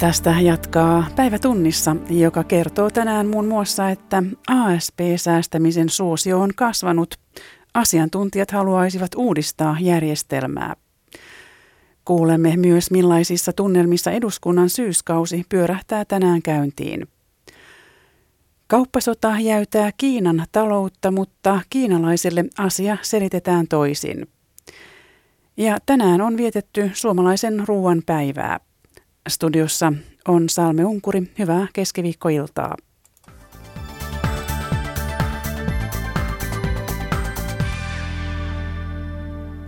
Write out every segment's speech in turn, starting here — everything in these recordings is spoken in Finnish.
Tästä jatkaa päivätunnissa, joka kertoo tänään muun muassa, että ASP-säästämisen suosio on kasvanut. Asiantuntijat haluaisivat uudistaa järjestelmää. Kuulemme myös millaisissa tunnelmissa eduskunnan syyskausi pyörähtää tänään käyntiin. Kauppasota jäytää Kiinan taloutta, mutta kiinalaisille asia selitetään toisin. Ja tänään on vietetty suomalaisen ruoan päivää. Studiossa on Salme Unkuri. Hyvää keskiviikkoiltaa.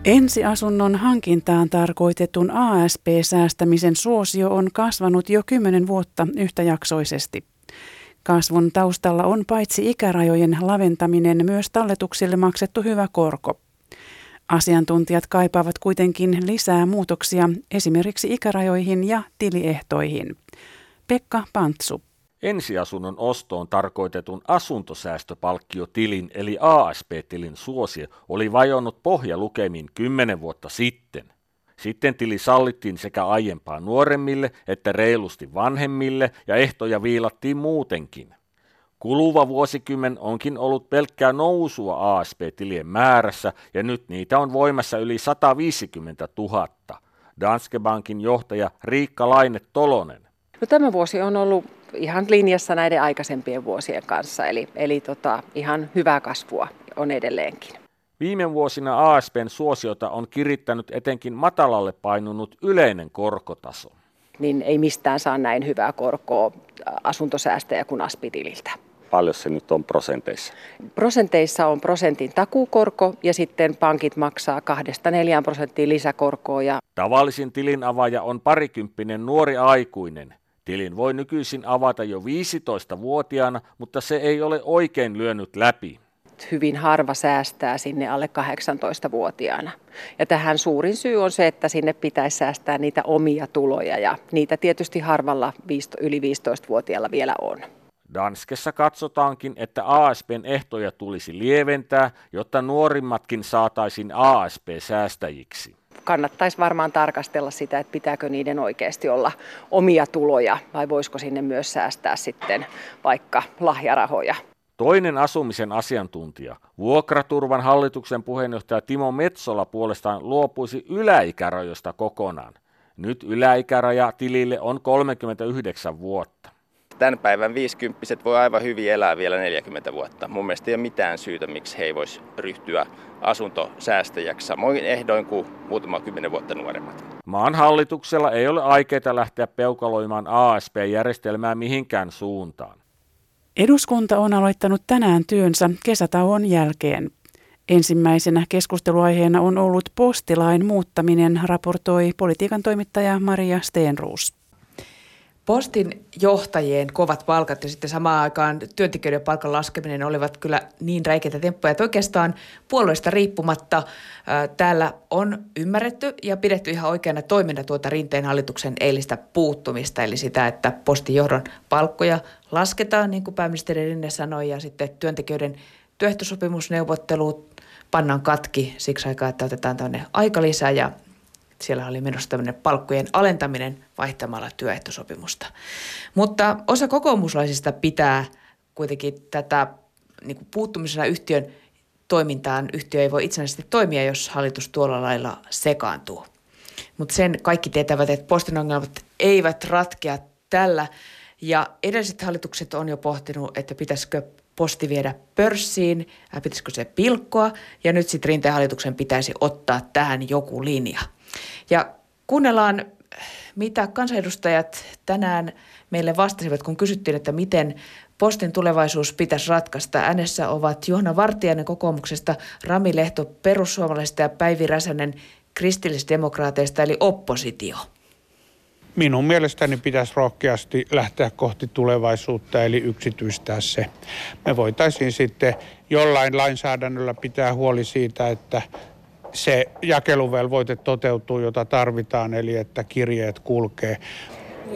Ensiasunnon hankintaan tarkoitetun ASP-säästämisen suosio on kasvanut jo kymmenen vuotta yhtäjaksoisesti. Kasvun taustalla on paitsi ikärajojen laventaminen myös talletuksille maksettu hyvä korko. Asiantuntijat kaipaavat kuitenkin lisää muutoksia esimerkiksi ikärajoihin ja tiliehtoihin. Pekka Pantsu. Ensiasunnon ostoon tarkoitetun asuntosäästöpalkkiotilin eli ASP-tilin suosio oli vajonnut pohjalukemiin kymmenen vuotta sitten. Sitten tili sallittiin sekä aiempaa nuoremmille että reilusti vanhemmille ja ehtoja viilattiin muutenkin. Kuluva vuosikymmen onkin ollut pelkkää nousua ASP-tilien määrässä ja nyt niitä on voimassa yli 150 000. Danske Bankin johtaja Riikka Laine Tolonen. No, tämä vuosi on ollut ihan linjassa näiden aikaisempien vuosien kanssa, eli, eli tota, ihan hyvää kasvua on edelleenkin. Viime vuosina ASPn suosiota on kirittänyt etenkin matalalle painunut yleinen korkotaso. Niin ei mistään saa näin hyvää korkoa asuntosäästäjä kuin aspitililtä paljon se nyt on prosenteissa? Prosenteissa on prosentin takukorko ja sitten pankit maksaa 2-4 prosenttia lisäkorkoa. Ja... Tavallisin tilin avaaja on parikymppinen nuori aikuinen. Tilin voi nykyisin avata jo 15-vuotiaana, mutta se ei ole oikein lyönyt läpi. Hyvin harva säästää sinne alle 18-vuotiaana. Ja tähän suurin syy on se, että sinne pitäisi säästää niitä omia tuloja ja niitä tietysti harvalla yli 15-vuotiaalla vielä on. Danskessa katsotaankin, että ASPn ehtoja tulisi lieventää, jotta nuorimmatkin saataisiin ASP-säästäjiksi. Kannattaisi varmaan tarkastella sitä, että pitääkö niiden oikeasti olla omia tuloja vai voisiko sinne myös säästää sitten vaikka lahjarahoja. Toinen asumisen asiantuntija, vuokraturvan hallituksen puheenjohtaja Timo Metsola puolestaan luopuisi yläikärajoista kokonaan. Nyt yläikäraja tilille on 39 vuotta tämän päivän 50 voi aivan hyvin elää vielä 40 vuotta. Mun mielestä ei ole mitään syytä, miksi he ei voisi ryhtyä asuntosäästäjäksi samoin ehdoin kuin muutama kymmenen vuotta nuoremmat. Maan hallituksella ei ole aikeita lähteä peukaloimaan ASP-järjestelmää mihinkään suuntaan. Eduskunta on aloittanut tänään työnsä kesätauon jälkeen. Ensimmäisenä keskusteluaiheena on ollut postilain muuttaminen, raportoi politiikan toimittaja Maria Steenruus. Postin johtajien kovat palkat ja sitten samaan aikaan työntekijöiden palkan laskeminen olivat kyllä niin räikeitä temppuja, että oikeastaan puolueesta riippumatta ää, täällä on ymmärretty ja pidetty ihan oikeana toimena tuota Rinteen hallituksen eilistä puuttumista, eli sitä, että postin johdon palkkoja lasketaan, niin kuin pääministeri Rinne sanoi, ja sitten työntekijöiden työehtosopimusneuvottelut pannaan katki siksi aikaa, että otetaan tämmöinen aikalisä ja siellä oli menossa tämmöinen palkkojen alentaminen vaihtamalla työehtosopimusta. Mutta osa kokoomuslaisista pitää kuitenkin tätä niin kuin puuttumisena yhtiön toimintaan. Yhtiö ei voi itsenäisesti toimia, jos hallitus tuolla lailla sekaantuu. Mutta sen kaikki tietävät, että postin ongelmat eivät ratkea tällä. Ja edelliset hallitukset on jo pohtinut, että pitäisikö posti viedä pörssiin, pitäisikö se pilkkoa, ja nyt sitten Rinteen hallituksen pitäisi ottaa tähän joku linja. Ja kuunnellaan, mitä kansanedustajat tänään meille vastasivat, kun kysyttiin, että miten postin tulevaisuus pitäisi ratkaista. Äänessä ovat Juhana Vartiainen kokoomuksesta, Rami Lehto perussuomalaisista ja Päivi Räsänen kristillisdemokraateista eli oppositio. Minun mielestäni pitäisi rohkeasti lähteä kohti tulevaisuutta eli yksityistää se. Me voitaisiin sitten jollain lainsäädännöllä pitää huoli siitä, että se jakeluvelvoite toteutuu, jota tarvitaan, eli että kirjeet kulkee.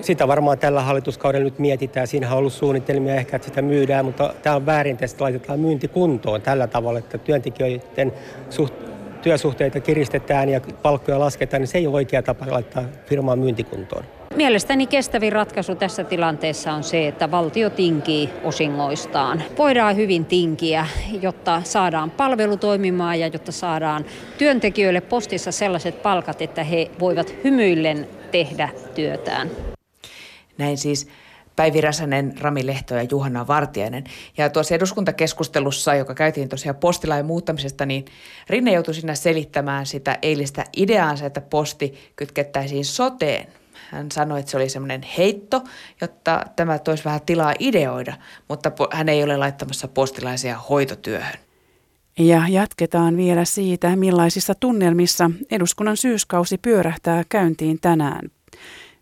Sitä varmaan tällä hallituskaudella nyt mietitään. Siinä on ollut suunnitelmia ehkä, että sitä myydään, mutta tämä on väärin, että laitetaan myynti kuntoon tällä tavalla, että työntekijöiden suht, työsuhteita kiristetään ja palkkoja lasketaan, niin se ei ole oikea tapa laittaa firmaa myyntikuntoon. Mielestäni kestävin ratkaisu tässä tilanteessa on se, että valtio tinkii osingoistaan. Voidaan hyvin tinkiä, jotta saadaan palvelu toimimaan ja jotta saadaan työntekijöille postissa sellaiset palkat, että he voivat hymyillen tehdä työtään. Näin siis Päivi Räsänen, Rami Lehto ja Juhana Vartiainen. Ja tuossa eduskuntakeskustelussa, joka käytiin tosiaan postilain muuttamisesta, niin Rinne joutui sinne selittämään sitä eilistä ideaansa, että posti kytkettäisiin soteen. Hän sanoi, että se oli semmoinen heitto, jotta tämä toisi vähän tilaa ideoida, mutta hän ei ole laittamassa postilaisia hoitotyöhön. Ja jatketaan vielä siitä, millaisissa tunnelmissa eduskunnan syyskausi pyörähtää käyntiin tänään.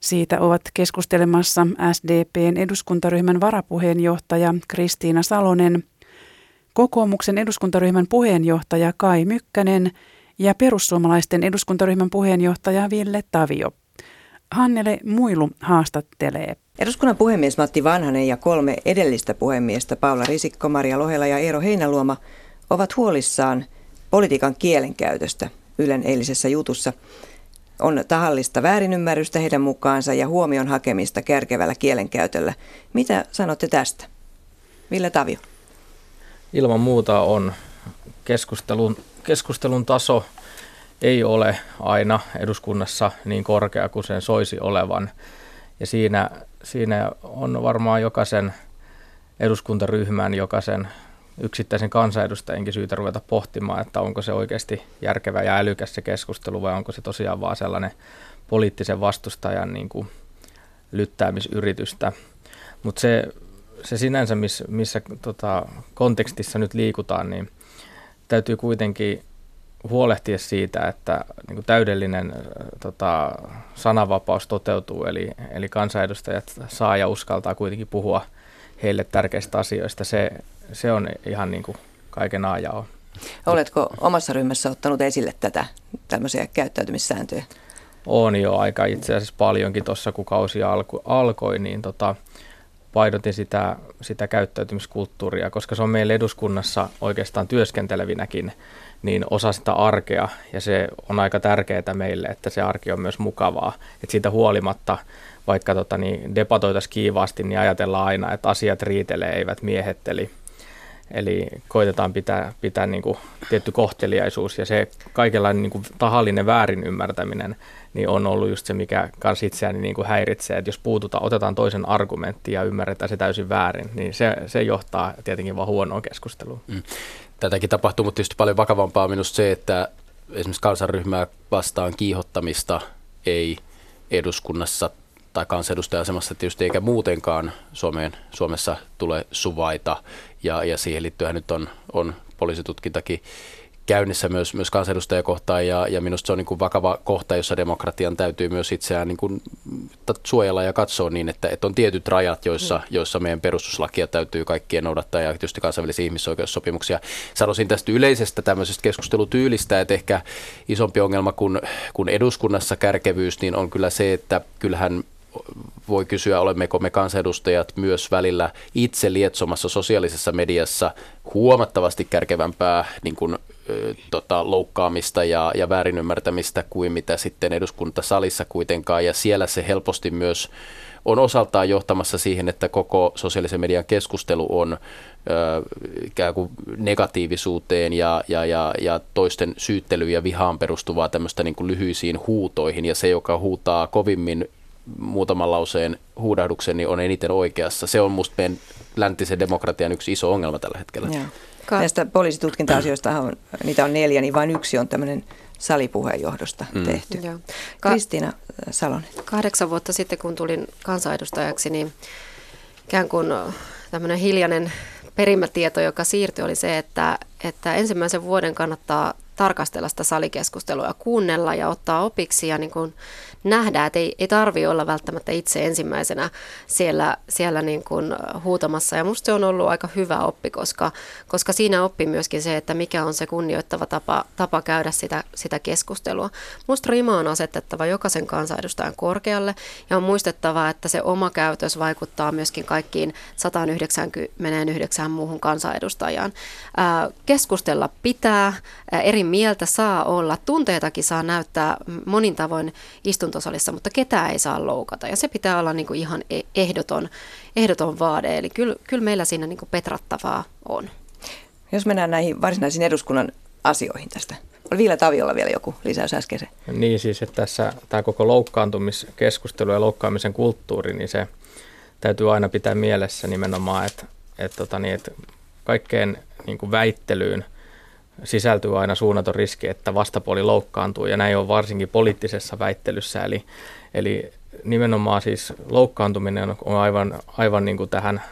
Siitä ovat keskustelemassa SDPn eduskuntaryhmän varapuheenjohtaja Kristiina Salonen, kokoomuksen eduskuntaryhmän puheenjohtaja Kai Mykkänen ja perussuomalaisten eduskuntaryhmän puheenjohtaja Ville Tavio. Hannele Muilu haastattelee. Eduskunnan puhemies Matti Vanhanen ja kolme edellistä puhemiestä Paula Risikko, Maria Lohela ja Eero Heinäluoma ovat huolissaan politiikan kielenkäytöstä Ylen eilisessä jutussa – on tahallista väärinymmärrystä heidän mukaansa ja huomion hakemista kärkevällä kielenkäytöllä. Mitä sanotte tästä? Ville Tavio. Ilman muuta on keskustelun, keskustelun taso ei ole aina eduskunnassa niin korkea kuin sen soisi olevan. Ja siinä, siinä on varmaan jokaisen eduskuntaryhmän, jokaisen yksittäisen kansanedustajienkin syytä ruveta pohtimaan, että onko se oikeasti järkevä ja älykäs se keskustelu vai onko se tosiaan vaan sellainen poliittisen vastustajan niin kuin lyttäämisyritystä. Mutta se, se sinänsä, miss, missä tota, kontekstissa nyt liikutaan, niin täytyy kuitenkin huolehtia siitä, että niin kuin täydellinen tota, sananvapaus toteutuu, eli, eli kansanedustajat saa ja uskaltaa kuitenkin puhua heille tärkeistä asioista. Se, se on ihan niin kuin kaiken A ja o. Oletko omassa ryhmässä ottanut esille tätä tämmöisiä käyttäytymissääntöjä? On jo aika itse asiassa paljonkin tuossa, kun kausi alku, alkoi, niin tota, painotin sitä, sitä käyttäytymiskulttuuria, koska se on meillä eduskunnassa oikeastaan työskentelevinäkin niin osa sitä arkea ja se on aika tärkeää meille, että se arki on myös mukavaa. Että siitä huolimatta, vaikka tota, niin debatoitaisiin kiivaasti, niin ajatellaan aina, että asiat riitelee, eivät miehetteli. Eli koitetaan pitää, pitää niin kuin tietty kohteliaisuus ja se kaikenlainen niin kuin tahallinen väärin ymmärtäminen niin on ollut just se, mikä kans itseäni niin kuin häiritsee, että jos puututaan, otetaan toisen argumentti ja ymmärretään se täysin väärin, niin se, se johtaa tietenkin vaan huonoon keskusteluun. Mm. Tätäkin tapahtuu, mutta tietysti paljon vakavampaa minusta se, että esimerkiksi kansanryhmää vastaan kiihottamista ei eduskunnassa tai kansanedustaja-asemassa tietysti eikä muutenkaan Suomeen, Suomessa tule suvaita ja, ja siihen liittyen nyt on, on poliisitutkintakin käynnissä myös, myös kansanedustajakohtaan ja, ja minusta se on niin kuin vakava kohta, jossa demokratian täytyy myös itseään niin kuin suojella ja katsoa niin, että, että on tietyt rajat, joissa, mm. joissa meidän perustuslakia täytyy kaikkien noudattaa ja tietysti kansainvälisiä ihmisoikeussopimuksia. Sanoisin tästä yleisestä tämmöisestä keskustelutyylistä, että ehkä isompi ongelma kuin, kuin eduskunnassa kärkevyys, niin on kyllä se, että kyllähän voi kysyä, olemmeko me kansanedustajat myös välillä itse lietsomassa sosiaalisessa mediassa huomattavasti kärkevämpää niin kuin, tota, loukkaamista ja, ja väärinymmärtämistä kuin mitä sitten eduskuntasalissa kuitenkaan. Ja siellä se helposti myös on osaltaan johtamassa siihen, että koko sosiaalisen median keskustelu on ö, ikään kuin negatiivisuuteen ja, ja, ja, ja toisten syyttelyyn ja vihaan perustuvaa tämmöistä niin kuin lyhyisiin huutoihin. Ja se, joka huutaa kovimmin muutaman lauseen huudahduksen, niin on eniten oikeassa. Se on musta meidän läntisen demokratian yksi iso ongelma tällä hetkellä. Joo. Ka- Näistä poliisitutkinta-asioista on, niitä on neljä, niin vain yksi on tämmöinen salipuheenjohdosta mm. tehty. Joo. Ka- Kristiina Salonen. Kahdeksan vuotta sitten, kun tulin kansanedustajaksi, niin ikään kuin tämmöinen hiljainen perimätieto, joka siirtyi, oli se, että, että ensimmäisen vuoden kannattaa tarkastella sitä salikeskustelua ja kuunnella ja ottaa opiksi ja niin kuin nähdä, että ei, ei tarvi olla välttämättä itse ensimmäisenä siellä, siellä niin kuin huutamassa. Ja musta se on ollut aika hyvä oppi, koska, koska siinä oppi myöskin se, että mikä on se kunnioittava tapa, tapa käydä sitä, sitä keskustelua. Musta rima on asetettava jokaisen kansanedustajan korkealle ja on muistettava, että se oma käytös vaikuttaa myöskin kaikkiin 199 muuhun kansanedustajaan. Keskustella pitää, eri mieltä saa olla, tunteitakin saa näyttää monin tavoin istuntosalissa, mutta ketään ei saa loukata. Ja se pitää olla niin kuin ihan e-, ehdoton, ehdoton vaade. Eli kyllä, kyllä meillä siinä niin kuin petrattavaa on. Jos mennään näihin varsinaisiin eduskunnan asioihin tästä. Oli vielä Taviolla vielä joku lisäys äskeisen. Niin siis, että tässä tämä koko loukkaantumiskeskustelu ja loukkaamisen kulttuuri, niin se täytyy aina pitää mielessä nimenomaan, että, että, tota niin, että kaikkeen niin kuin väittelyyn sisältyy aina suunnaton riski, että vastapuoli loukkaantuu, ja näin on varsinkin poliittisessa väittelyssä, eli, eli nimenomaan siis loukkaantuminen on aivan, aivan niin kuin tähän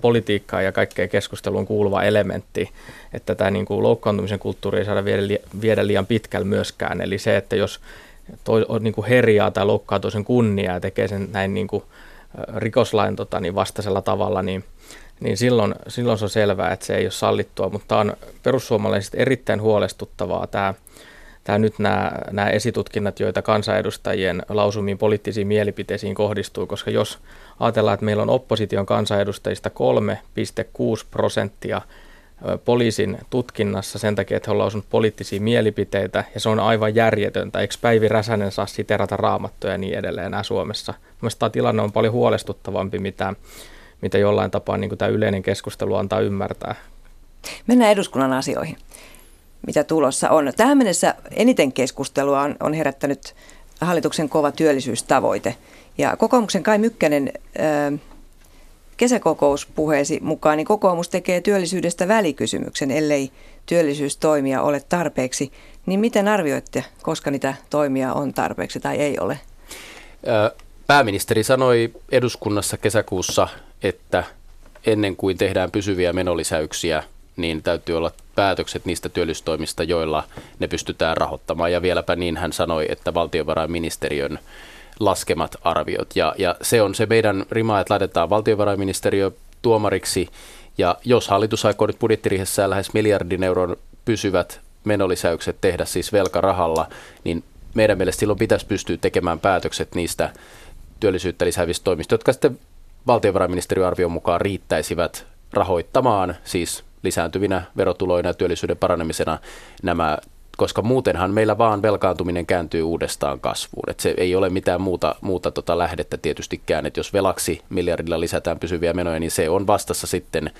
politiikkaan ja kaikkeen keskusteluun kuuluva elementti, että tämä niin kuin loukkaantumisen kulttuuri ei saada viedä, viedä liian pitkälle myöskään. Eli se, että jos toi, niin kuin herjaa tai loukkaa toisen kunniaa ja tekee sen näin niin kuin rikoslain tota, niin vastaisella tavalla, niin, niin silloin, silloin se on selvää, että se ei ole sallittua. Mutta on perussuomalaisista erittäin huolestuttavaa tämä tämä nyt nämä, nämä esitutkinnat, joita kansanedustajien lausumiin poliittisiin mielipiteisiin kohdistuu, koska jos ajatellaan, että meillä on opposition kansanedustajista 3,6 prosenttia poliisin tutkinnassa sen takia, että he on lausunut poliittisia mielipiteitä, ja se on aivan järjetöntä. Eikö Päivi Räsänen saa siterata raamattoja ja niin edelleen enää Suomessa? Mielestäni tämä tilanne on paljon huolestuttavampi, mitä, mitä jollain tapaa niin kuin tämä yleinen keskustelu antaa ymmärtää. Mennään eduskunnan asioihin mitä tulossa on. Tähän mennessä eniten keskustelua on, on herättänyt hallituksen kova työllisyystavoite. Ja kokoomuksen Kai Mykkänen äh, kesäkokouspuheesi mukaan, niin kokoomus tekee työllisyydestä välikysymyksen, ellei työllisyystoimia ole tarpeeksi. Niin miten arvioitte, koska niitä toimia on tarpeeksi tai ei ole? Pääministeri sanoi eduskunnassa kesäkuussa, että ennen kuin tehdään pysyviä menolisäyksiä – niin täytyy olla päätökset niistä työllisyystoimista, joilla ne pystytään rahoittamaan. Ja vieläpä niin hän sanoi, että valtiovarainministeriön laskemat arviot. Ja, ja se on se meidän rima, että laitetaan valtiovarainministeriö tuomariksi. Ja jos hallitus aikoo nyt budjettiriihessään lähes miljardin euron pysyvät menolisäykset tehdä siis velkarahalla, niin meidän mielestä silloin pitäisi pystyä tekemään päätökset niistä työllisyyttä lisäävistä toimista, jotka sitten valtiovarainministeriön arvion mukaan riittäisivät rahoittamaan siis lisääntyvinä verotuloina ja työllisyyden paranemisena nämä koska muutenhan meillä vaan velkaantuminen kääntyy uudestaan kasvuun. Et se ei ole mitään muuta, muuta tota lähdettä tietystikään, että jos velaksi miljardilla lisätään pysyviä menoja, niin se on vastassa sitten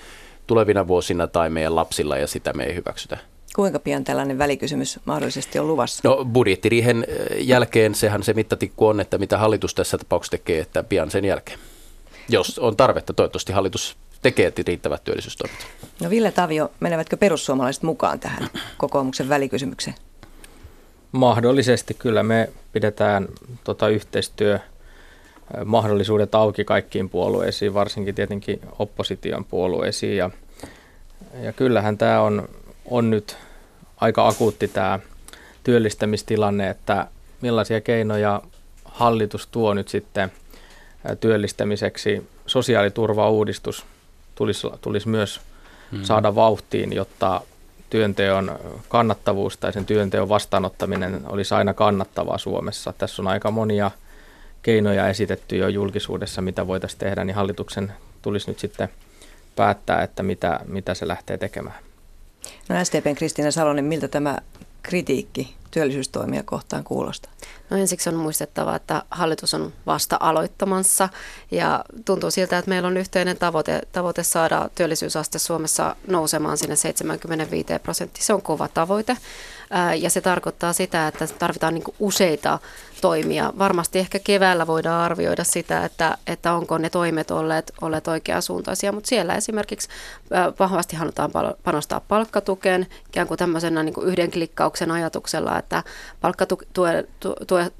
tulevina vuosina tai meidän lapsilla ja sitä me ei hyväksytä. Kuinka pian tällainen välikysymys mahdollisesti on luvassa? No budjettiriihen jälkeen sehän se mittatikku on, että mitä hallitus tässä tapauksessa tekee, että pian sen jälkeen. Jos on tarvetta, toivottavasti hallitus tekee riittävät työllisyystoimet. No Ville Tavio, menevätkö perussuomalaiset mukaan tähän kokoomuksen välikysymykseen? Mahdollisesti kyllä me pidetään tota yhteistyö mahdollisuudet auki kaikkiin puolueisiin, varsinkin tietenkin opposition puolueisiin. Ja, ja kyllähän tämä on, on nyt aika akuutti tämä työllistämistilanne, että millaisia keinoja hallitus tuo nyt sitten työllistämiseksi. Sosiaaliturvauudistus tulisi, tulisi myös hmm. saada vauhtiin, jotta työnteon kannattavuus tai sen työnteon vastaanottaminen olisi aina kannattavaa Suomessa. Tässä on aika monia keinoja esitetty jo julkisuudessa, mitä voitaisiin tehdä, niin hallituksen tulisi nyt sitten päättää, että mitä, mitä se lähtee tekemään. No STPn Kristiina Salonen, miltä tämä kritiikki työllisyystoimia kohtaan kuulostaa? No ensiksi on muistettava, että hallitus on vasta aloittamassa ja tuntuu siltä, että meillä on yhteinen tavoite, tavoite saada työllisyysaste Suomessa nousemaan sinne 75 prosenttia. Se on kova tavoite ja se tarkoittaa sitä, että tarvitaan niin useita toimia. Varmasti ehkä keväällä voidaan arvioida sitä, että, että onko ne toimet olleet, olleet oikeasuuntaisia, mutta siellä esimerkiksi vahvasti halutaan panostaa palkkatukeen, ikään kuin tämmöisenä niin kuin yhden klikkauksen ajatuksella, että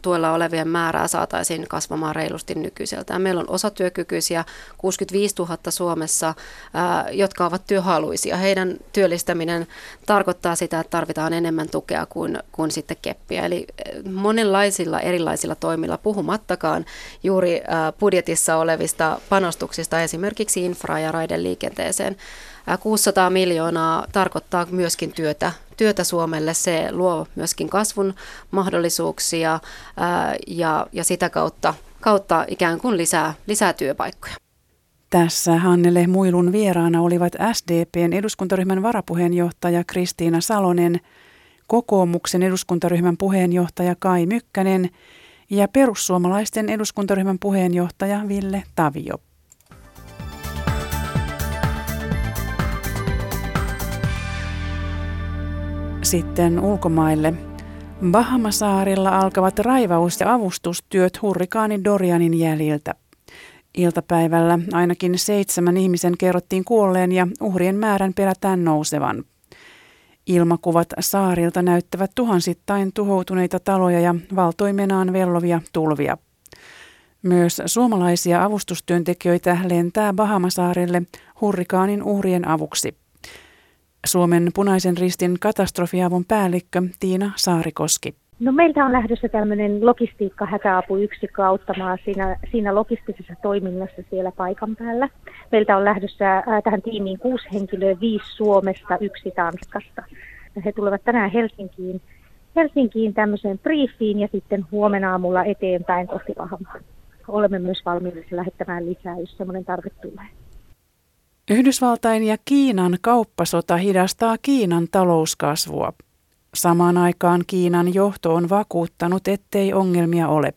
palkkatuella olevien määrää saataisiin kasvamaan reilusti nykyiseltään. Meillä on osatyökykyisiä 65 000 Suomessa, jotka ovat työhaluisia. Heidän työllistäminen tarkoittaa sitä, että tarvitaan enemmän tukea kuin, kuin sitten keppiä. Eli monenlaisilla erilaisilla toimilla, puhumattakaan juuri budjetissa olevista panostuksista esimerkiksi infra- ja raideliikenteeseen. 600 miljoonaa tarkoittaa myöskin työtä, työtä Suomelle. Se luo myöskin kasvun mahdollisuuksia ja, ja sitä kautta, kautta ikään kuin lisää, lisää työpaikkoja. Tässä Hannele Muilun vieraana olivat SDPn eduskuntaryhmän varapuheenjohtaja Kristiina Salonen, kokoomuksen eduskuntaryhmän puheenjohtaja Kai Mykkänen ja perussuomalaisten eduskuntaryhmän puheenjohtaja Ville Tavio. Sitten ulkomaille. Bahamasaarilla alkavat raivaus- ja avustustyöt hurrikaani Dorianin jäljiltä. Iltapäivällä ainakin seitsemän ihmisen kerrottiin kuolleen ja uhrien määrän pelätään nousevan. Ilmakuvat saarilta näyttävät tuhansittain tuhoutuneita taloja ja valtoimenaan vellovia tulvia. Myös suomalaisia avustustyöntekijöitä lentää Bahamasaarille hurrikaanin uhrien avuksi. Suomen punaisen ristin katastrofiavun päällikkö Tiina Saarikoski. No meiltä on lähdössä tämmöinen logistiikka-hätäapuyksikkö auttamaan siinä, siinä logistisessa toiminnassa siellä paikan päällä. Meiltä on lähdössä ää, tähän tiimiin kuusi henkilöä, viisi Suomesta, yksi Tanskasta. Ja he tulevat tänään Helsinkiin, Helsinkiin tämmöiseen briefiin ja sitten huomenna aamulla eteenpäin kohti Vahamaa. Olemme myös valmiudessa lähettämään lisää, jos semmoinen tarve tulee. Yhdysvaltain ja Kiinan kauppasota hidastaa Kiinan talouskasvua. Samaan aikaan Kiinan johto on vakuuttanut, ettei ongelmia ole.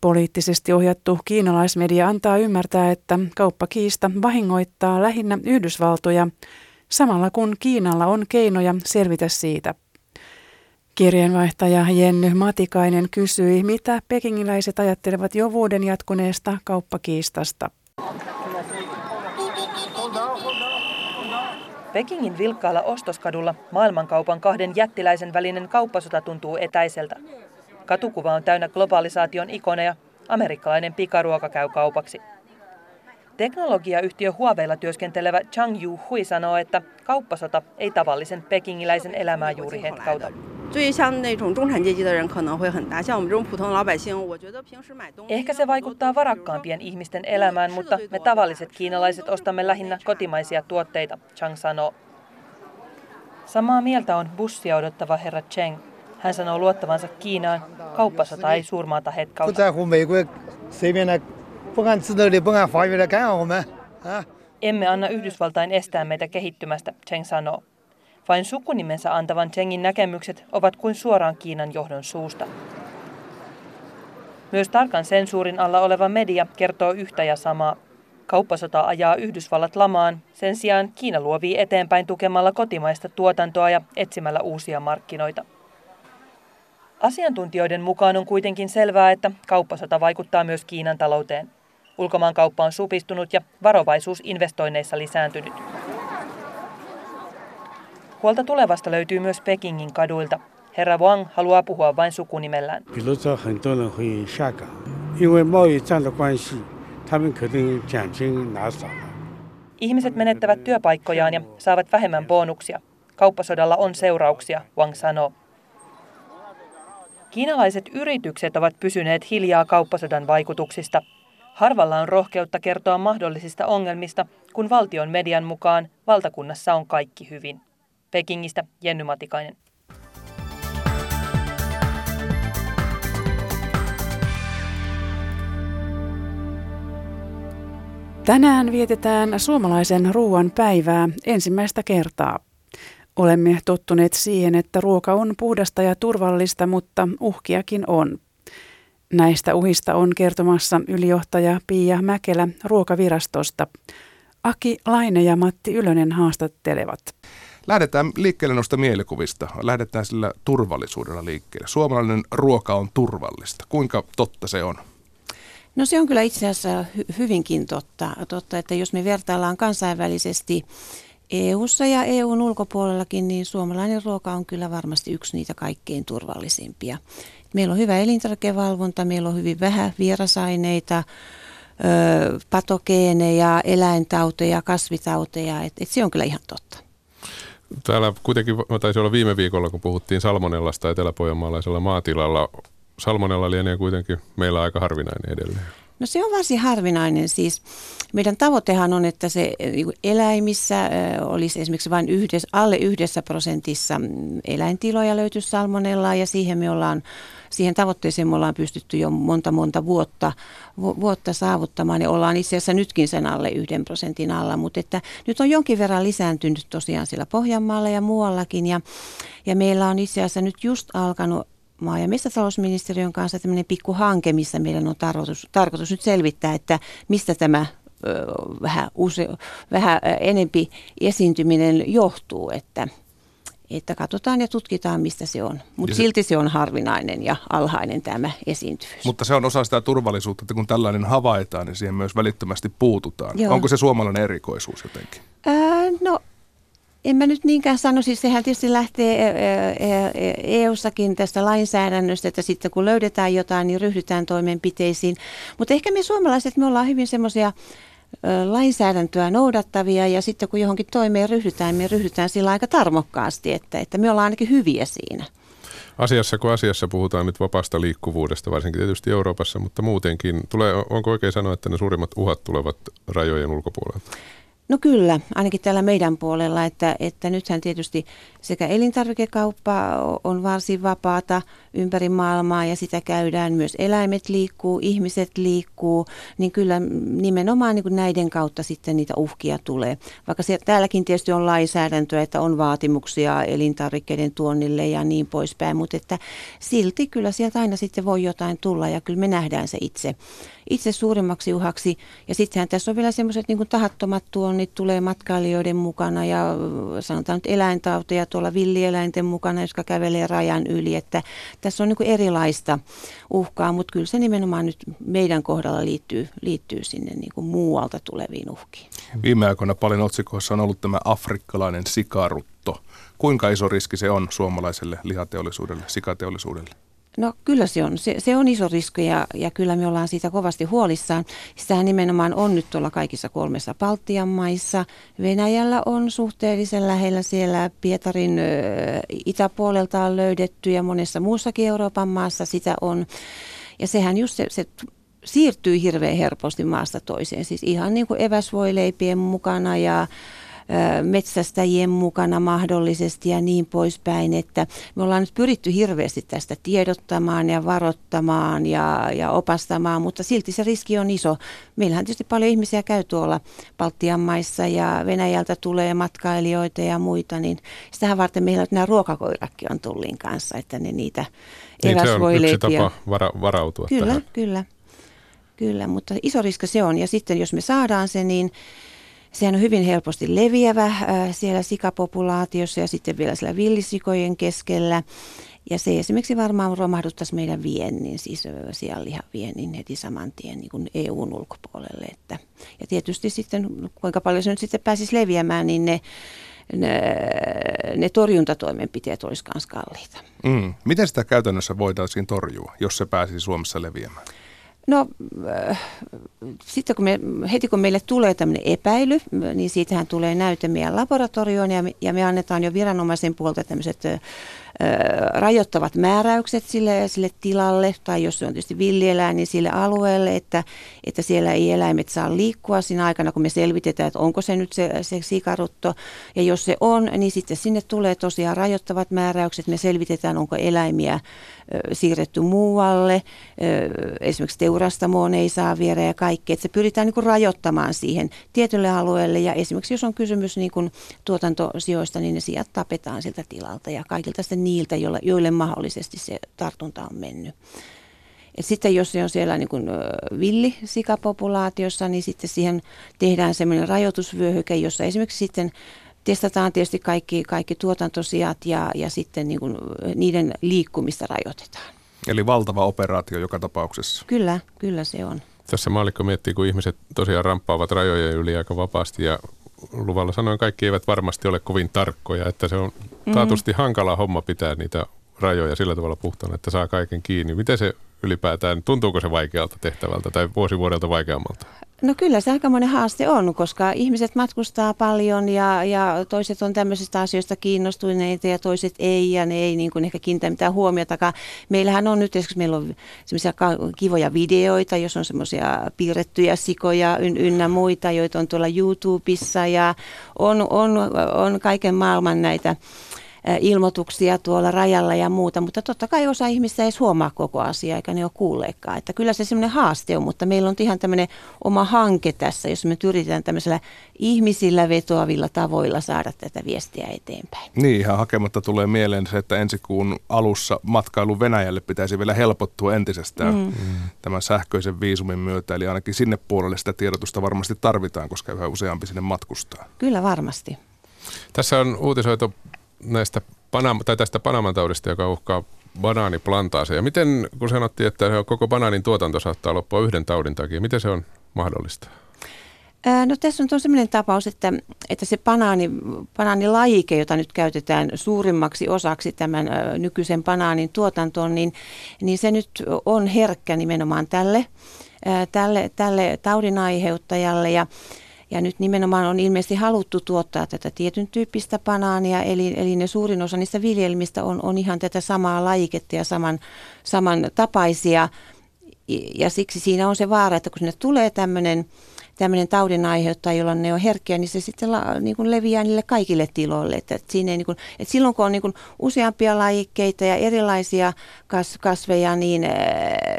Poliittisesti ohjattu kiinalaismedia antaa ymmärtää, että kauppakiista vahingoittaa lähinnä Yhdysvaltoja, samalla kun Kiinalla on keinoja selvitä siitä. Kirjeenvaihtaja Jenny Matikainen kysyi, mitä pekingiläiset ajattelevat jo vuoden jatkuneesta kauppakiistasta. Pekingin vilkkaalla ostoskadulla maailmankaupan kahden jättiläisen välinen kauppasota tuntuu etäiseltä. Katukuva on täynnä globalisaation ikoneja, amerikkalainen pikaruoka käy kaupaksi. Teknologiayhtiö Huaweilla työskentelevä Chang Yu Hui sanoo, että kauppasota ei tavallisen pekingiläisen elämää juuri hetkauta. Ehkä se vaikuttaa varakkaampien ihmisten elämään, mutta me tavalliset kiinalaiset ostamme lähinnä kotimaisia tuotteita, Chang sanoo. Samaa mieltä on bussia odottava herra Cheng. Hän sanoo luottavansa Kiinaan. Kauppasota ei suurmaata hetkauta. Emme anna Yhdysvaltain estää meitä kehittymästä, Cheng sanoo. Vain sukunimensä antavan Chengin näkemykset ovat kuin suoraan Kiinan johdon suusta. Myös tarkan sensuurin alla oleva media kertoo yhtä ja samaa. Kauppasota ajaa Yhdysvallat lamaan, sen sijaan Kiina luovii eteenpäin tukemalla kotimaista tuotantoa ja etsimällä uusia markkinoita. Asiantuntijoiden mukaan on kuitenkin selvää, että kauppasota vaikuttaa myös Kiinan talouteen. Ulkomaankauppa on supistunut ja varovaisuus investoinneissa lisääntynyt. Huolta tulevasta löytyy myös Pekingin kaduilta. Herra Wang haluaa puhua vain sukunimellään. Ihmiset menettävät työpaikkojaan ja saavat vähemmän bonuksia. Kauppasodalla on seurauksia, Wang sanoo. Kiinalaiset yritykset ovat pysyneet hiljaa kauppasodan vaikutuksista. Harvalla on rohkeutta kertoa mahdollisista ongelmista, kun valtion median mukaan valtakunnassa on kaikki hyvin. Pekingistä Jenny Matikainen. Tänään vietetään suomalaisen ruoan päivää ensimmäistä kertaa. Olemme tottuneet siihen, että ruoka on puhdasta ja turvallista, mutta uhkiakin on. Näistä uhista on kertomassa ylijohtaja Pia Mäkelä ruokavirastosta. Aki Laine ja Matti Ylönen haastattelevat. Lähdetään liikkeelle noista mielikuvista. Lähdetään sillä turvallisuudella liikkeelle. Suomalainen ruoka on turvallista. Kuinka totta se on? No se on kyllä itse asiassa hy- hyvinkin totta, totta, että jos me vertaillaan kansainvälisesti EU-ssa ja EUn ulkopuolellakin, niin suomalainen ruoka on kyllä varmasti yksi niitä kaikkein turvallisimpia. Meillä on hyvä elintarvikevalvonta, meillä on hyvin vähän vierasaineita, patogeeneja, eläintauteja, kasvitauteja, että et se on kyllä ihan totta. Täällä kuitenkin taisi olla viime viikolla, kun puhuttiin salmonellasta eteläpohjanmaalaisella maatilalla. Salmonella lienee kuitenkin meillä aika harvinainen edelleen. No se on varsin harvinainen siis. Meidän tavoitehan on, että se niin eläimissä olisi esimerkiksi vain yhdessä, alle yhdessä prosentissa mm, eläintiloja löytyisi salmonellaa ja siihen me ollaan siihen tavoitteeseen me ollaan pystytty jo monta monta vuotta, vuotta saavuttamaan ja ollaan itse asiassa nytkin sen alle yhden prosentin alla, mutta että nyt on jonkin verran lisääntynyt tosiaan siellä Pohjanmaalla ja muuallakin ja, ja meillä on itse asiassa nyt just alkanut maa- ja metsätalousministeriön kanssa tämmöinen pikku hanke, missä meidän on tarkoitus, tarkoitus nyt selvittää, että mistä tämä ö, vähän, use, vähän enempi esiintyminen johtuu, että, että katsotaan ja tutkitaan, mistä se on. Mutta silti se on harvinainen ja alhainen tämä esiintyvyys. Mutta se on osa sitä turvallisuutta, että kun tällainen havaitaan, niin siihen myös välittömästi puututaan. Joo. Onko se suomalainen erikoisuus jotenkin? Ää, no en mä nyt niinkään sano, siis sehän tietysti lähtee EU-sakin tästä lainsäädännöstä, että sitten kun löydetään jotain, niin ryhdytään toimenpiteisiin. Mutta ehkä me suomalaiset, me ollaan hyvin semmoisia lainsäädäntöä noudattavia ja sitten kun johonkin toimeen ryhdytään, me ryhdytään sillä aika tarmokkaasti, että, että me ollaan ainakin hyviä siinä. Asiassa kuin asiassa puhutaan nyt vapaasta liikkuvuudesta, varsinkin tietysti Euroopassa, mutta muutenkin. Tulee, onko oikein sanoa, että ne suurimmat uhat tulevat rajojen ulkopuolelta? No kyllä, ainakin täällä meidän puolella, että, että nythän tietysti sekä elintarvikekauppa on varsin vapaata ympäri maailmaa ja sitä käydään, myös eläimet liikkuu, ihmiset liikkuu, niin kyllä nimenomaan niin kuin näiden kautta sitten niitä uhkia tulee. Vaikka se, täälläkin tietysti on lainsäädäntöä, että on vaatimuksia elintarvikkeiden tuonnille ja niin poispäin, mutta että silti kyllä sieltä aina sitten voi jotain tulla ja kyllä me nähdään se itse, itse suurimmaksi uhaksi. Ja sittenhän tässä on vielä semmoiset niin tahattomat tuonnit tulee matkailijoiden mukana ja sanotaan nyt eläintauteja tuolla villieläinten mukana, jotka kävelee rajan yli, että tässä on niin erilaista uhkaa, mutta kyllä se nimenomaan nyt meidän kohdalla liittyy, liittyy sinne niin muualta tuleviin uhkiin. Viime aikoina paljon otsikoissa on ollut tämä afrikkalainen sikarutto. Kuinka iso riski se on suomalaiselle lihateollisuudelle, sikateollisuudelle? No kyllä se on. Se, se on iso riski ja, ja kyllä me ollaan siitä kovasti huolissaan. Sitähän nimenomaan on nyt tuolla kaikissa kolmessa Baltian maissa. Venäjällä on suhteellisen lähellä siellä Pietarin ö, itäpuolelta on löydetty ja monessa muussakin Euroopan maassa sitä on. Ja sehän just se, se siirtyy hirveän helposti maasta toiseen. Siis ihan niin kuin eväsvoileipien mukana ja metsästäjien mukana mahdollisesti ja niin poispäin, että me ollaan nyt pyritty hirveästi tästä tiedottamaan ja varoittamaan ja, ja opastamaan, mutta silti se riski on iso. Meillähän tietysti paljon ihmisiä käy tuolla Baltian maissa ja Venäjältä tulee matkailijoita ja muita, niin sitähän varten meillä nämä ruokakoirakki on tullin kanssa, että ne niitä niin, se on yksi tapa vara, varautua Kyllä, tähän. kyllä. Kyllä, mutta iso riski se on. Ja sitten jos me saadaan se, niin Sehän on hyvin helposti leviävä äh, siellä sikapopulaatiossa ja sitten vielä siellä villisikojen keskellä. Ja se esimerkiksi varmaan romahduttaisi meidän viennin, siis sianlihan viennin heti saman tien niin kuin EUn ulkopuolelle. Että, ja tietysti sitten, kuinka paljon se nyt sitten pääsisi leviämään, niin ne, ne, ne torjuntatoimenpiteet olisivat myös kalliita. Mm. Miten sitä käytännössä voitaisiin torjua, jos se pääsisi Suomessa leviämään? No äh, sitten kun me, heti kun meille tulee tämmöinen epäily, niin siitähän tulee näyte meidän laboratorioon ja me, ja me annetaan jo viranomaisen puolta tämmöiset äh, rajoittavat määräykset sille, sille tilalle, tai jos se on tietysti villieläin, niin sille alueelle, että, että siellä ei eläimet saa liikkua siinä aikana, kun me selvitetään, että onko se nyt se, se sikarutto. Ja jos se on, niin sitten sinne tulee tosiaan rajoittavat määräykset. Me selvitetään, onko eläimiä siirretty muualle. Esimerkiksi teurastamoon ei saa viedä ja kaikki. Että se pyritään niin kuin rajoittamaan siihen tietylle alueelle. Ja esimerkiksi jos on kysymys niin kuin tuotantosijoista, niin ne sijat tapetaan siltä tilalta ja kaikilta sitten niiltä, joille, joille mahdollisesti se tartunta on mennyt. Et sitten jos se on siellä niin kuin villisikapopulaatiossa, niin sitten siihen tehdään semmoinen rajoitusvyöhyke, jossa esimerkiksi sitten testataan tietysti kaikki, kaikki tuotantosijat ja, ja sitten niin kuin niiden liikkumista rajoitetaan. Eli valtava operaatio joka tapauksessa. Kyllä, kyllä se on. Tässä maalikko miettii, kun ihmiset tosiaan ramppaavat rajojen yli aika vapaasti ja luvalla sanoen kaikki eivät varmasti ole kovin tarkkoja, että se on mm-hmm. taatusti hankala homma pitää niitä rajoja sillä tavalla puhtaana, että saa kaiken kiinni. Miten se ylipäätään, tuntuuko se vaikealta tehtävältä tai vuosi vuodelta vaikeammalta? No kyllä se aikamoinen haaste on, koska ihmiset matkustaa paljon ja, ja toiset on tämmöisistä asioista kiinnostuneita ja toiset ei ja ne ei niin kuin ehkä kiinnitä mitään huomiota. Meillähän on nyt esimerkiksi meillä on semmoisia kivoja videoita, jos on semmoisia piirrettyjä sikoja yn, ynnä muita, joita on tuolla YouTubessa ja on, on, on kaiken maailman näitä ilmoituksia tuolla rajalla ja muuta, mutta totta kai osa ihmistä ei edes huomaa koko asiaa, eikä ne ole kuulleetkaan. Että kyllä se semmoinen haaste on, mutta meillä on ihan tämmöinen oma hanke tässä, jos me yritetään tämmöisellä ihmisillä vetoavilla tavoilla saada tätä viestiä eteenpäin. Niin, ihan hakematta tulee mieleen se, että ensi kuun alussa matkailu Venäjälle pitäisi vielä helpottua entisestään mm. tämän sähköisen viisumin myötä, eli ainakin sinne puolelle sitä tiedotusta varmasti tarvitaan, koska yhä useampi sinne matkustaa. Kyllä varmasti. Tässä on uutisoitu näistä Panama, tai tästä Panaman taudista, joka uhkaa banaaniplantaaseja. Miten, kun sanottiin, että koko banaanin tuotanto saattaa loppua yhden taudin takia, miten se on mahdollista? No tässä on sellainen tapaus, että, että se banaani, banaanilajike, jota nyt käytetään suurimmaksi osaksi tämän nykyisen banaanin tuotantoon, niin, niin se nyt on herkkä nimenomaan tälle, tälle, tälle taudin aiheuttajalle. Ja, ja nyt nimenomaan on ilmeisesti haluttu tuottaa tätä tietyn tyyppistä banaania, eli, eli ne suurin osa niistä viljelmistä on, on ihan tätä samaa lajiketta ja saman, saman tapaisia. Ja siksi siinä on se vaara, että kun sinne tulee tämmöinen tämmöinen taudin aiheuttaja, jolloin ne on herkkiä, niin se sitten la, niin kuin leviää niille kaikille tiloille. Että, että, siinä ei, niin kuin, että silloin kun on niin kuin useampia lajikkeita ja erilaisia kas, kasveja, niin äh,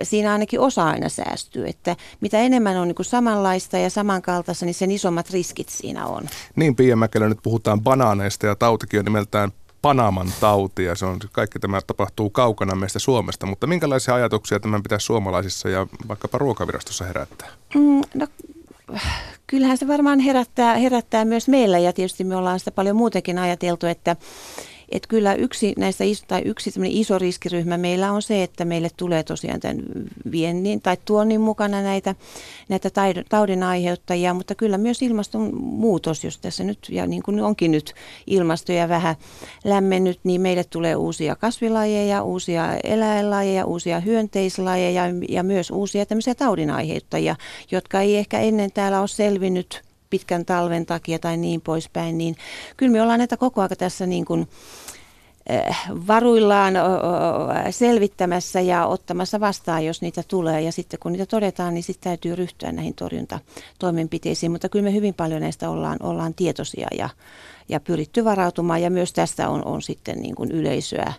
siinä ainakin osa aina säästyy. Että mitä enemmän on niin kuin samanlaista ja samankaltaista, niin sen isommat riskit siinä on. Niin, Pia Mäkelä, nyt puhutaan banaaneista ja tautikin on nimeltään Panaman tauti ja se on, kaikki tämä tapahtuu kaukana meistä Suomesta, mutta minkälaisia ajatuksia tämän pitäisi suomalaisissa ja vaikkapa ruokavirastossa herättää? Mm, no kyllähän se varmaan herättää, herättää myös meillä ja tietysti me ollaan sitä paljon muutenkin ajateltu, että että kyllä yksi näistä iso, tai yksi iso riskiryhmä meillä on se, että meille tulee tosiaan tämän viennin tai tuonnin mukana näitä, näitä taudin aiheuttajia, mutta kyllä myös ilmastonmuutos, jos tässä nyt, ja niin kuin onkin nyt ilmastoja vähän lämmennyt, niin meille tulee uusia kasvilajeja, uusia eläinlajeja, uusia hyönteislajeja ja myös uusia tämmöisiä taudin aiheuttajia, jotka ei ehkä ennen täällä ole selvinnyt pitkän talven takia tai niin poispäin, niin kyllä me ollaan näitä koko ajan tässä niin kuin, eh, varuillaan selvittämässä ja ottamassa vastaan, jos niitä tulee. Ja sitten kun niitä todetaan, niin sitten täytyy ryhtyä näihin torjuntatoimenpiteisiin. Mutta kyllä me hyvin paljon näistä ollaan, ollaan tietoisia ja, ja pyritty varautumaan. Ja myös tästä on, on sitten niin kuin yleisöä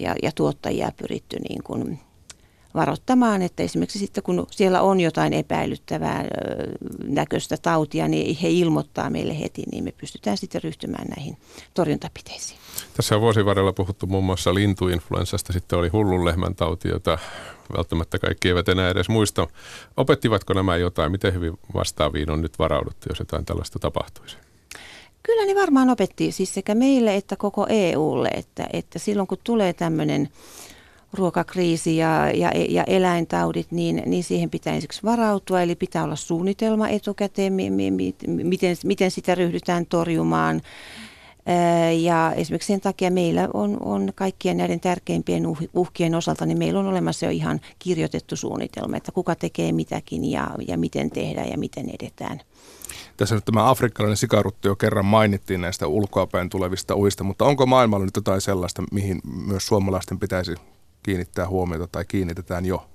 ja, ja tuottajia pyritty niin kuin varoittamaan, että esimerkiksi sitten kun siellä on jotain epäilyttävää näköistä tautia, niin he ilmoittaa meille heti, niin me pystytään sitten ryhtymään näihin torjuntapiteisiin. Tässä on vuosien varrella puhuttu muun muassa lintuinfluenssasta, sitten oli hullun lehmän tauti, jota välttämättä kaikki eivät enää edes muista. Opettivatko nämä jotain? Miten hyvin vastaaviin on nyt varauduttu, jos jotain tällaista tapahtuisi? Kyllä ne varmaan opetti siis sekä meille että koko EUlle, että, että silloin kun tulee tämmöinen ruokakriisi ja, ja, ja eläintaudit, niin, niin siihen pitää ensiksi varautua. Eli pitää olla suunnitelma etukäteen, mi, mi, mi, miten, miten sitä ryhdytään torjumaan. Ja esimerkiksi sen takia meillä on, on kaikkien näiden tärkeimpien uh, uhkien osalta, niin meillä on olemassa jo ihan kirjoitettu suunnitelma, että kuka tekee mitäkin ja, ja miten tehdään ja miten edetään. Tässä nyt tämä afrikkalainen sikarutti jo kerran mainittiin näistä ulkoapäin tulevista uhista, mutta onko maailmalla nyt jotain sellaista, mihin myös suomalaisten pitäisi kiinnittää huomiota tai kiinnitetään jo?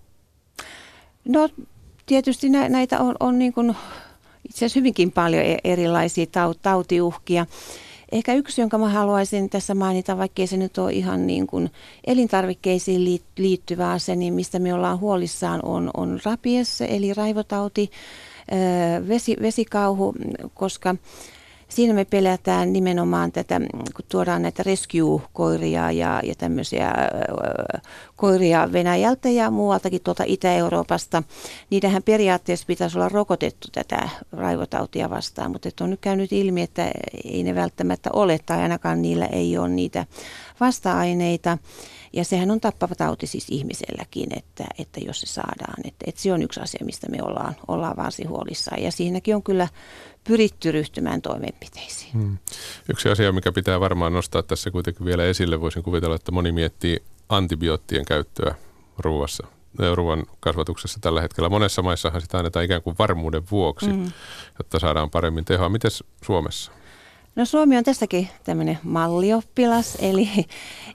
No tietysti nä- näitä on, on niin kuin itse asiassa hyvinkin paljon e-, erilaisia taut- tautiuhkia. Ehkä yksi, jonka mä haluaisin tässä mainita, vaikkei se nyt ole ihan niin kuin elintarvikkeisiin liittyvä asia, niin mistä me ollaan huolissaan, on, on rapies, eli raivotauti, vesi, vesikauhu, koska siinä me pelätään nimenomaan tätä, kun tuodaan näitä rescue-koiria ja, ja tämmöisiä koiria Venäjältä ja muualtakin tuolta Itä-Euroopasta. Niidenhän periaatteessa pitäisi olla rokotettu tätä raivotautia vastaan, mutta on nyt käynyt ilmi, että ei ne välttämättä ole tai ainakaan niillä ei ole niitä vasta-aineita. Ja sehän on tappava tauti siis ihmiselläkin, että, että jos se saadaan. Että, että se on yksi asia, mistä me ollaan, ollaan varsin huolissaan. Ja siinäkin on kyllä pyritty ryhtymään toimenpiteisiin. Hmm. Yksi asia, mikä pitää varmaan nostaa tässä kuitenkin vielä esille, voisin kuvitella, että moni miettii antibioottien käyttöä ruuassa ruoan kasvatuksessa tällä hetkellä. Monessa maissahan sitä annetaan ikään kuin varmuuden vuoksi, mm. jotta saadaan paremmin tehoa. Miten Suomessa? No Suomi on tässäkin tämmöinen mallioppilas, eli,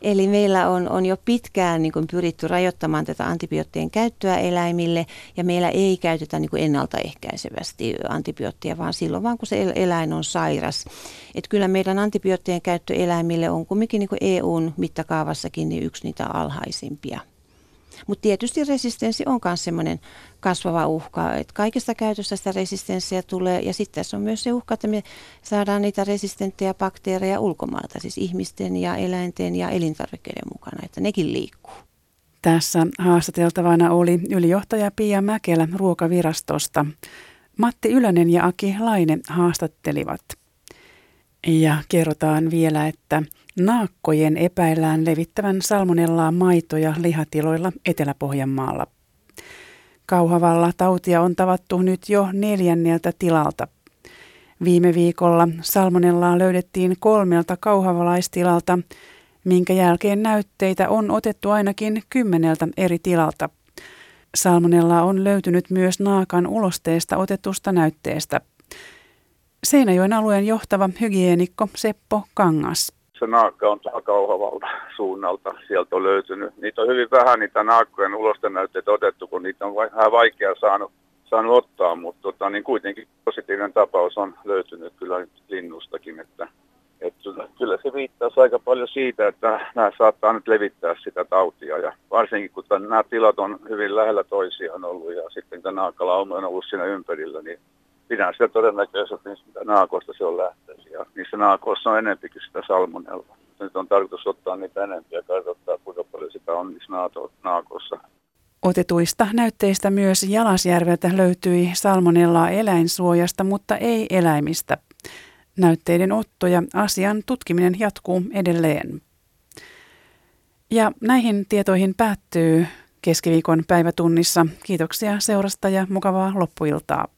eli meillä on, on jo pitkään niin kuin pyritty rajoittamaan tätä antibioottien käyttöä eläimille, ja meillä ei käytetä niin kuin ennaltaehkäisevästi antibioottia, vaan silloin vaan kun se eläin on sairas. Et kyllä meidän antibioottien käyttö eläimille on kumminkin niin kuin EUn mittakaavassakin niin yksi niitä alhaisimpia. Mutta tietysti resistenssi on myös semmoinen kasvava uhka, että kaikesta käytöstä sitä resistenssiä tulee. Ja sitten tässä on myös se uhka, että me saadaan niitä resistenttejä bakteereja ulkomailta, siis ihmisten ja eläinten ja elintarvikkeiden mukana, että nekin liikkuu. Tässä haastateltavana oli ylijohtaja Pia Mäkelä Ruokavirastosta. Matti Ylönen ja Aki Laine haastattelivat. Ja kerrotaan vielä, että naakkojen epäillään levittävän salmonellaa maitoja lihatiloilla Etelä-Pohjanmaalla. Kauhavalla tautia on tavattu nyt jo neljänneltä tilalta. Viime viikolla salmonellaa löydettiin kolmelta kauhavalaistilalta, minkä jälkeen näytteitä on otettu ainakin kymmeneltä eri tilalta. Salmonella on löytynyt myös naakan ulosteesta otetusta näytteestä – Seinäjoen alueen johtava hygienikko Seppo Kangas. Se naakka on kauhavalta suunnalta. Sieltä on löytynyt. Niitä on hyvin vähän niitä naakkojen ulostenäytteitä otettu, kun niitä on vähän vaikea saanut, saanut ottaa, mutta tota, niin kuitenkin positiivinen tapaus on löytynyt kyllä linnustakin, että, että kyllä se viittaa aika paljon siitä, että nämä saattaa nyt levittää sitä tautia ja varsinkin kun tämän, nämä tilat on hyvin lähellä toisiaan ollut ja sitten tämä naakkalauma on ollut siinä ympärillä, niin pidän sitä todennäköisesti, että naakoista se on lähtöisin. Ja niissä naakoissa on enempikin sitä salmonella. Nyt on tarkoitus ottaa niitä enempiä ja katsotaan, kuinka paljon sitä on niissä naakoissa. Otetuista näytteistä myös Jalasjärveltä löytyi salmonellaa eläinsuojasta, mutta ei eläimistä. Näytteiden otto ja asian tutkiminen jatkuu edelleen. Ja näihin tietoihin päättyy keskiviikon päivätunnissa. Kiitoksia seurasta ja mukavaa loppuiltaa.